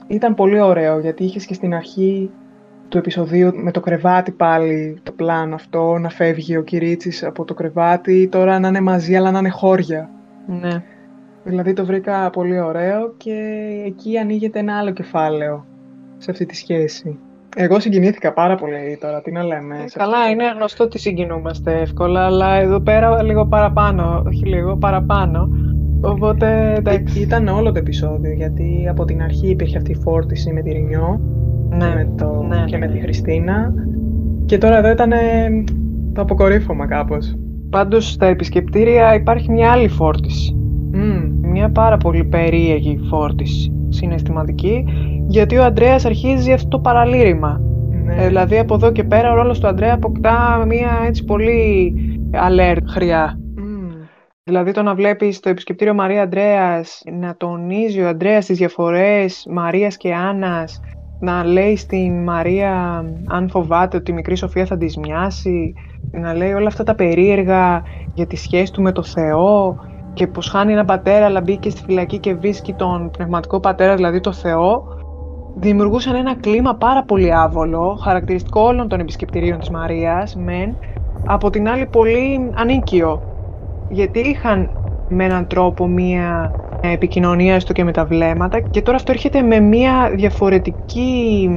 Ήταν πολύ ωραίο γιατί είχες και στην αρχή του επεισοδίου με το κρεβάτι πάλι το πλάνο αυτό, να φεύγει ο Κυρίτσης από το κρεβάτι, τώρα να είναι μαζί αλλά να είναι χώρια. Ναι. Δηλαδή το βρήκα πολύ ωραίο και εκεί ανοίγεται ένα άλλο κεφάλαιο σε αυτή τη σχέση. Εγώ συγκινήθηκα πάρα πολύ τώρα, τι να λέμε. Ε, καλά, είναι γνωστό ότι συγκινούμαστε εύκολα, αλλά εδώ πέρα λίγο παραπάνω, όχι λίγο, παραπάνω. Οπότε, εντάξει. Ήταν όλο το επεισόδιο, γιατί από την αρχή υπήρχε αυτή η φόρτιση με τη Ρινιό ναι, με το, ναι, και ναι. με τη Χριστίνα. Και τώρα εδώ ήταν το αποκορύφωμα κάπως. Πάντως στα επισκεπτήρια υπάρχει μια άλλη φόρτιση. Mm. Μια πάρα πολύ περίεργη φόρτιση συναισθηματική, γιατί ο Αντρέας αρχίζει αυτό το παραλήρημα. Ναι. Ε, δηλαδή από εδώ και πέρα ο ρόλος του Αντρέα αποκτά μια έτσι πολύ alert χρειά. Mm. Δηλαδή το να βλέπεις το επισκεπτήριο Μαρία Αντρέας, να τονίζει ο Αντρέας τις διαφορές Μαρίας και Άννας, να λέει στην Μαρία αν φοβάται ότι η μικρή Σοφία θα της μοιάσει, να λέει όλα αυτά τα περίεργα για τη σχέση του με το Θεό και πως χάνει ένα πατέρα αλλά μπήκε στη φυλακή και βρίσκει τον πνευματικό πατέρα, δηλαδή το Θεό, δημιουργούσαν ένα κλίμα πάρα πολύ άβολο, χαρακτηριστικό όλων των επισκεπτηρίων της Μαρίας, μεν, από την άλλη πολύ ανίκιο. Γιατί είχαν με έναν τρόπο μία επικοινωνία στο και με τα βλέμματα και τώρα αυτό έρχεται με μία διαφορετική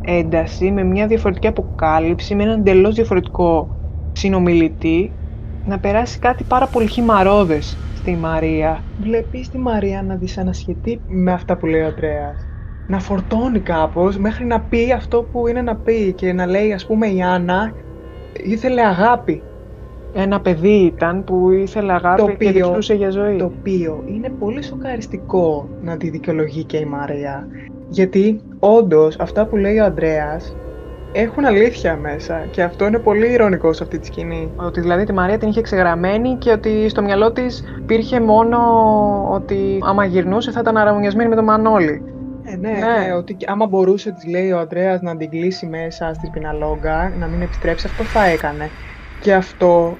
ένταση, με μία διαφορετική αποκάλυψη, με έναν εντελώς διαφορετικό συνομιλητή, να περάσει κάτι πάρα πολύ χυμαρόδες στη Μαρία. Βλέπεις τη Μαρία να δυσανασχετεί με αυτά που λέει ο Αντρέας. Να φορτώνει κάπως μέχρι να πει αυτό που είναι να πει και να λέει ας πούμε η Άννα ήθελε αγάπη. Ένα παιδί ήταν που ήθελε αγάπη και δικτούσε για ζωή. Το οποίο είναι πολύ σοκαριστικό να τη δικαιολογεί και η Μαρία. Γιατί όντως αυτά που λέει ο Αντρέας έχουν αλήθεια μέσα και αυτό είναι πολύ ηρωνικό σε αυτή τη σκηνή. Ότι δηλαδή τη Μαρία την είχε ξεγραμμένη και ότι στο μυαλό της υπήρχε μόνο ότι άμα γυρνούσε θα ήταν αραμουνιασμένη με τον Μανώλη. Ε, ναι, ναι. ναι, ότι άμα μπορούσε, της λέει ο Αντρέας, να την κλείσει μέσα στη Σπιναλόγκα, να μην επιστρέψει, αυτό θα έκανε. Και αυτό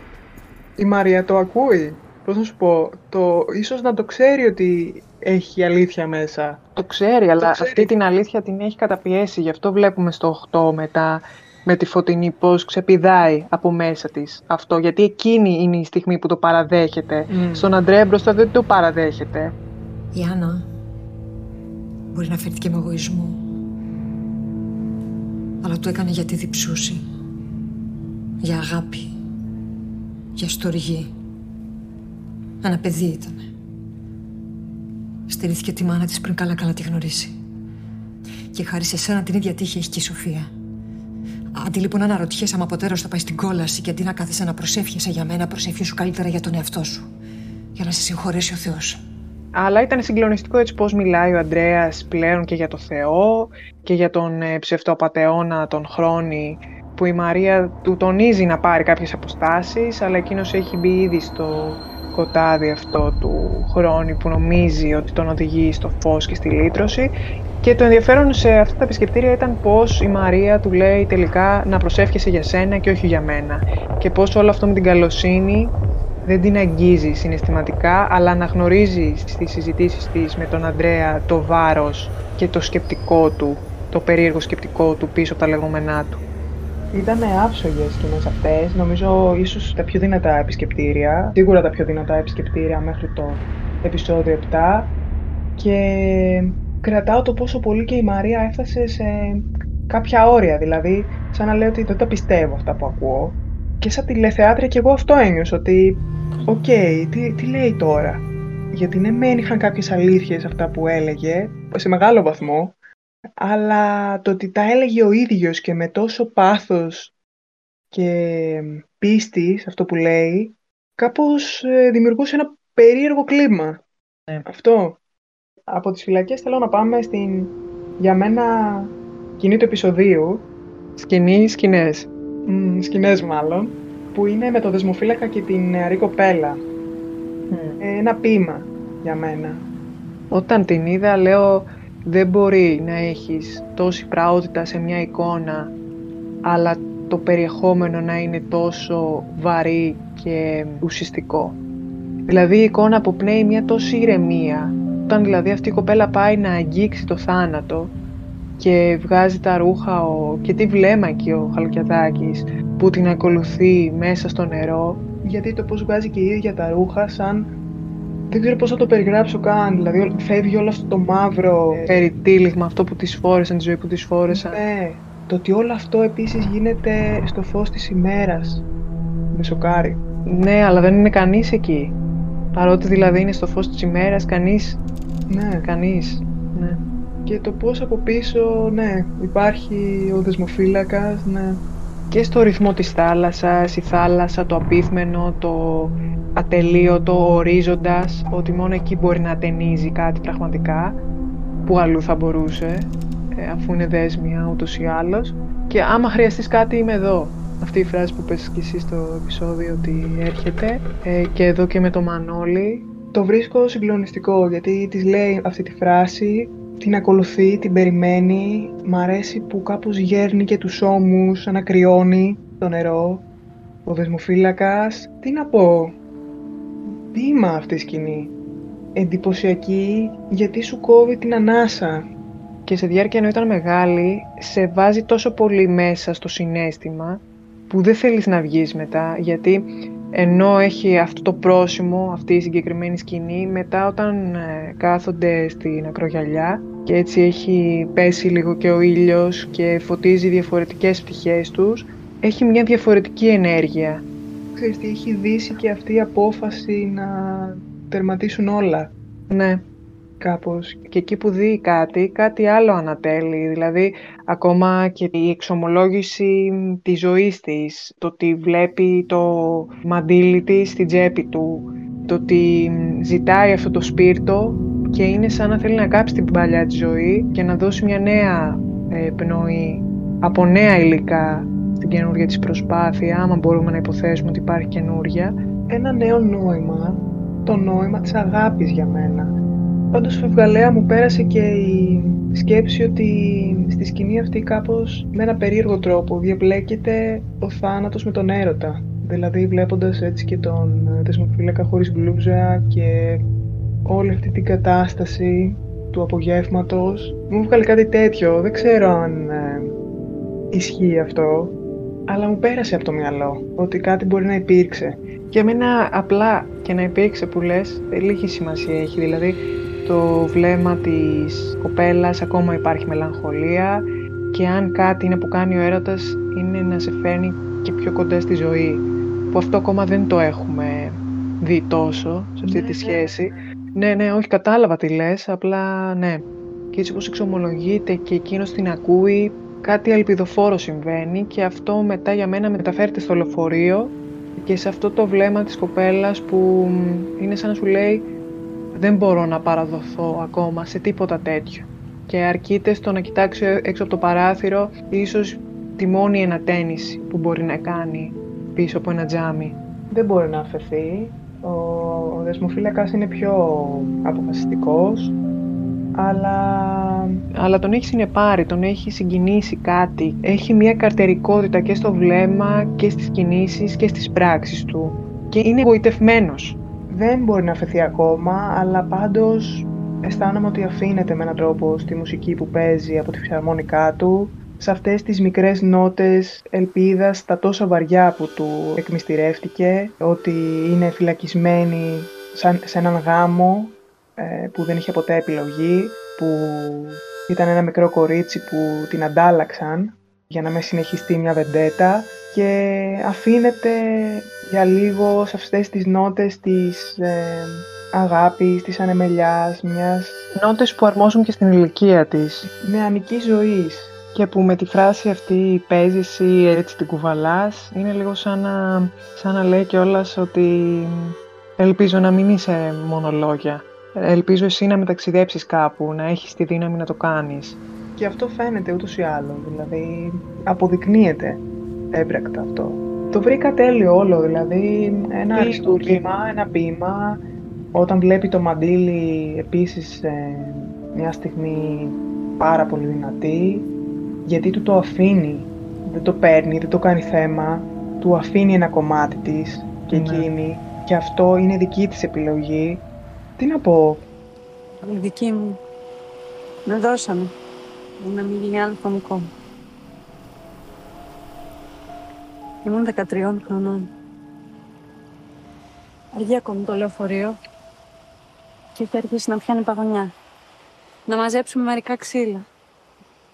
η Μαρία το ακούει. Πώς να σου πω, το, ίσως να το ξέρει ότι έχει αλήθεια μέσα. Το ξέρει, αλλά αυτή την αλήθεια την έχει καταπιέσει. Γι' αυτό βλέπουμε στο 8 μετά με τη Φωτεινή πώς ξεπηδάει από μέσα της αυτό. Γιατί εκείνη είναι η στιγμή που το παραδέχεται. Mm. Στον Αντρέα μπροστά δεν το παραδέχεται. Η Άννα μπορεί να φέρθηκε με εγωισμό. Αλλά το έκανε γιατί διψούσε. Για αγάπη. Για στοργή. Ένα παιδί ήτανε. Στηρίχθηκε τη μάνα της πριν καλά καλά τη γνωρίσει. Και χάρη σε σένα την ίδια τύχη έχει και η Σοφία. Αντί λοιπόν να αναρωτιέσαι άμα ποτέ θα πάει στην κόλαση και αντί να κάθεσαι να προσεύχεσαι για μένα, προσεύχεσαι καλύτερα για τον εαυτό σου. Για να σε συγχωρέσει ο Θεός. Αλλά ήταν συγκλονιστικό έτσι πώς μιλάει ο Αντρέας πλέον και για το Θεό και για τον ε, ψευτοπατεώνα, τον Χρόνη, που η Μαρία του τονίζει να πάρει κάποιες αποστάσεις, αλλά εκείνος έχει μπει ήδη στο σκοτάδι αυτό του χρόνου που νομίζει ότι τον οδηγεί στο φως και στη λύτρωση. Και το ενδιαφέρον σε αυτά τα επισκεπτήρια ήταν πως η Μαρία του λέει τελικά να προσεύχεσαι για σένα και όχι για μένα. Και πως όλο αυτό με την καλοσύνη δεν την αγγίζει συναισθηματικά αλλά να γνωρίζει στις συζητήσεις της με τον Αντρέα το βάρος και το σκεπτικό του, το περίεργο σκεπτικό του πίσω από τα λεγόμενά του. Ήταν άψογες σκηνές αυτές. Νομίζω ίσως τα πιο δυνατά επισκεπτήρια. Σίγουρα τα πιο δυνατά επισκεπτήρια μέχρι το επεισόδιο 7. Και κρατάω το πόσο πολύ και η Μαρία έφτασε σε κάποια όρια. Δηλαδή, σαν να λέω ότι δεν τα πιστεύω αυτά που ακούω. Και σαν τηλεθεάτρια και εγώ αυτό ένιωσα ότι, οκ, τι, τι λέει τώρα; Γιατί ναι, μεν είχαν κάποιες αλήθειες αυτά που έλεγε, σε μεγάλο βαθμό, αλλά το ότι τα έλεγε ο ίδιος και με τόσο πάθος και πίστης σε αυτό που λέει, κάπως ε, δημιουργούσε ένα περίεργο κλίμα. Ναι. Αυτό. Από τις φυλακές θέλω να πάμε στην, για μένα, σκηνή του επεισοδίου. Σκηνή, σκηνές. Mm, σκηνές μάλλον. Που είναι με το δεσμοφύλακα και την νεαρή κοπέλα. Ένα ποίημα για μένα. Όταν την είδα λέω δεν μπορεί να έχεις τόση πραότητα σε μια εικόνα αλλά το περιεχόμενο να είναι τόσο βαρύ και ουσιαστικό. Δηλαδή η εικόνα αποπνέει μια τόση ηρεμία. Όταν δηλαδή αυτή η κοπέλα πάει να αγγίξει το θάνατο και βγάζει τα ρούχα ο... και τι βλέμμα εκεί ο Χαλκιαδάκης που την ακολουθεί μέσα στο νερό. Γιατί το πώς βγάζει και η ίδια τα ρούχα σαν δεν ξέρω πώς θα το περιγράψω καν. Δηλαδή, φεύγει όλο αυτό το μαύρο. Ε, περιτύλιγμα, αυτό που τις φόρεσαν, τη ζωή που τις φόρεσαν. Ναι. Το ότι όλο αυτό επίσης γίνεται στο φως της ημέρας. Με σοκάρει. Ναι, αλλά δεν είναι κανείς εκεί. Παρότι δηλαδή είναι στο φως της ημέρας, κανείς. Ναι. Κανείς. Ναι. Και το πώς από πίσω, ναι, υπάρχει ο δεσμοφύλακας, ναι. Και στο ρυθμό της θάλασσας, η θάλασσα, το απίθμενο, το ατελείωτο, ορίζοντας ότι μόνο εκεί μπορεί να ατενίζει κάτι πραγματικά που αλλού θα μπορούσε ε, αφού είναι δέσμια ούτως ή άλλως. Και άμα χρειαστείς κάτι είμαι εδώ. Αυτή η φράση που πες και εσύ στο επεισόδιο ότι έρχεται ε, και εδώ και με το Μανώλη. Το βρίσκω συγκλονιστικό γιατί της λέει αυτή τη φράση την ακολουθεί, την περιμένει μ' αρέσει που κάπως γέρνει και τους ώμους ανακριώνει το νερό ο δεσμοφύλακας τι να πω ποίημα αυτή η σκηνή. Εντυπωσιακή γιατί σου κόβει την ανάσα. Και σε διάρκεια ενώ ήταν μεγάλη, σε βάζει τόσο πολύ μέσα στο συνέστημα που δεν θέλεις να βγεις μετά, γιατί ενώ έχει αυτό το πρόσημο, αυτή η συγκεκριμένη σκηνή, μετά όταν ε, κάθονται στην ακρογιαλιά και έτσι έχει πέσει λίγο και ο ήλιος και φωτίζει διαφορετικές πτυχές τους, έχει μια διαφορετική ενέργεια ξέρεις τι, έχει δύσει και αυτή η απόφαση να τερματίσουν όλα. Ναι. Κάπως. Και εκεί που δει κάτι, κάτι άλλο ανατέλει. Δηλαδή, ακόμα και η εξομολόγηση της ζωής της, το ότι βλέπει το μαντίλι της στην τσέπη του, το ότι ζητάει αυτό το σπίρτο και είναι σαν να θέλει να κάψει την παλιά της ζωή και να δώσει μια νέα ε, πνοή από νέα υλικά στην καινούργια της προσπάθεια, άμα μπορούμε να υποθέσουμε ότι υπάρχει καινούργια. Ένα νέο νόημα, το νόημα της αγάπης για μένα. Πάντως φευγαλέα μου πέρασε και η σκέψη ότι στη σκηνή αυτή κάπως με ένα περίεργο τρόπο διαπλέκεται ο θάνατος με τον έρωτα. Δηλαδή βλέποντας έτσι και τον δεσμοφύλακα χωρίς μπλούζα και όλη αυτή την κατάσταση του απογεύματος. Μου βγάλε κάτι τέτοιο, δεν ξέρω αν ε, ισχύει αυτό, αλλά μου πέρασε από το μυαλό ότι κάτι μπορεί να υπήρξε. Και εμένα απλά και να υπήρξε που λες, λίγη σημασία έχει. Δηλαδή το βλέμμα της κοπέλας ακόμα υπάρχει μελαγχολία και αν κάτι είναι που κάνει ο έρωτας είναι να σε φέρνει και πιο κοντά στη ζωή που αυτό ακόμα δεν το έχουμε δει τόσο σε αυτή τη ναι, ναι. σχέση. Ναι, ναι, όχι κατάλαβα τι λες, απλά ναι. Και έτσι όπως εξομολογείται και εκείνος την ακούει, κάτι ελπιδοφόρο συμβαίνει και αυτό μετά για μένα μεταφέρεται στο λεωφορείο και σε αυτό το βλέμμα της κοπέλας που είναι σαν να σου λέει δεν μπορώ να παραδοθώ ακόμα σε τίποτα τέτοιο. Και αρκείται στο να κοιτάξει έξω από το παράθυρο ίσως τη μόνη ενατένιση που μπορεί να κάνει πίσω από ένα τζάμι. Δεν μπορεί να αφαιθεί. Ο, ο δεσμοφύλακας είναι πιο αποφασιστικός, αλλά... Αλλά τον έχει συνεπάρει, τον έχει συγκινήσει κάτι. Έχει μια καρτερικότητα και στο βλέμμα και στις κινήσεις και στις πράξεις του. Και είναι εγωιτευμένος δεν μπορεί να αφαιθεί ακόμα, αλλά πάντως αισθάνομαι ότι αφήνεται με έναν τρόπο στη μουσική που παίζει από τη φυσαρμόνικά του, σε αυτές τις μικρές νότες ελπίδας, στα τόσα βαριά που του εκμυστηρεύτηκε, ότι είναι φυλακισμένη σε έναν γάμο ε, που δεν είχε ποτέ επιλογή, που ήταν ένα μικρό κορίτσι που την αντάλλαξαν για να με συνεχιστεί μια βεντέτα και αφήνεται για λίγο σε αυτές τις νότες της ε, αγάπης, της ανεμελιάς, μιας... Νότες που αρμόζουν και στην ηλικία της. Νεανικής ζωής. Και που με τη φράση αυτή παίζεις ή έτσι την κουβαλάς, είναι λίγο σαν να, σαν να λέει κιόλας ότι ελπίζω να μην είσαι μόνο λόγια. Ελπίζω εσύ να μεταξιδέψεις κάπου, να έχεις τη δύναμη να το κάνεις. Και αυτό φαίνεται ούτως ή άλλως, δηλαδή αποδεικνύεται έμπρακτα αυτό. Το βρήκα τέλειο όλο, δηλαδή ένα αριστούργημα, ένα ποίημα. Όταν βλέπει το μαντίλι επίσης ε, μια στιγμή πάρα πολύ δυνατή, γιατί του το αφήνει, δεν το παίρνει, δεν το κάνει θέμα, του αφήνει ένα κομμάτι της και ναι. εκείνη και αυτό είναι δική της επιλογή. Τι να πω. Η δική μου. Με δώσαμε. Να μην γίνει άλλο μου. Ήμουν 13 χρονών. Αργεί ακόμη το λεωφορείο και έχει αρχίσει να πιάνει παγωνιά. Να μαζέψουμε μερικά ξύλα.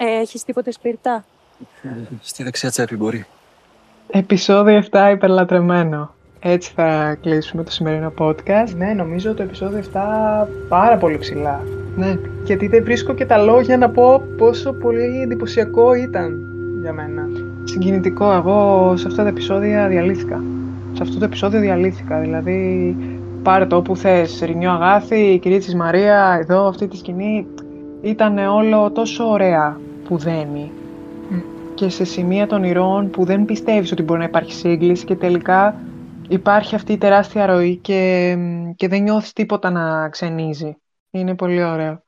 Ε, έχεις τίποτε σπιρτά. στη δεξιά τσέπη μπορεί. Επισόδιο 7 υπερλατρεμένο. Έτσι θα κλείσουμε το σημερινό podcast. Ναι, νομίζω το επεισόδιο 7 πάρα πολύ ψηλά. Ναι. Γιατί δεν βρίσκω και τα λόγια να πω πόσο πολύ εντυπωσιακό ήταν για μένα συγκινητικό. Εγώ σε αυτά τα επεισόδια διαλύθηκα. Σε αυτό το επεισόδιο διαλύθηκα. Δηλαδή, πάρε το όπου θες. Ρινιό Αγάθη, η κυρία της Μαρία, εδώ, αυτή τη σκηνή. Ήταν όλο τόσο ωραία που δένει. Και σε σημεία των ηρώων που δεν πιστεύεις ότι μπορεί να υπάρχει σύγκληση και τελικά υπάρχει αυτή η τεράστια ροή και, και δεν νιώθεις τίποτα να ξενίζει. Είναι πολύ ωραίο.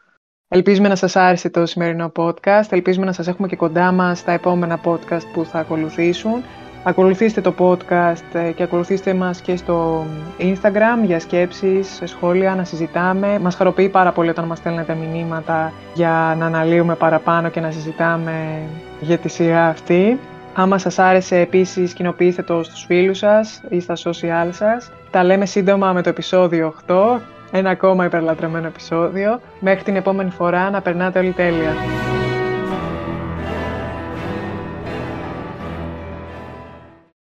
Ελπίζουμε να σας άρεσε το σημερινό podcast. Ελπίζουμε να σας έχουμε και κοντά μας στα επόμενα podcast που θα ακολουθήσουν. Ακολουθήστε το podcast ε, και ακολουθήστε μας και στο Instagram για σκέψεις, σχόλια, να συζητάμε. Μας χαροποιεί πάρα πολύ όταν μας στέλνετε μηνύματα για να αναλύουμε παραπάνω και να συζητάμε για τη σειρά αυτή. Άμα σας άρεσε επίσης κοινοποιήστε το στους φίλους σας ή στα social σας. Τα λέμε σύντομα με το επεισόδιο 8 ένα ακόμα υπερλατρεμένο επεισόδιο. Μέχρι την επόμενη φορά να περνάτε όλοι τέλεια.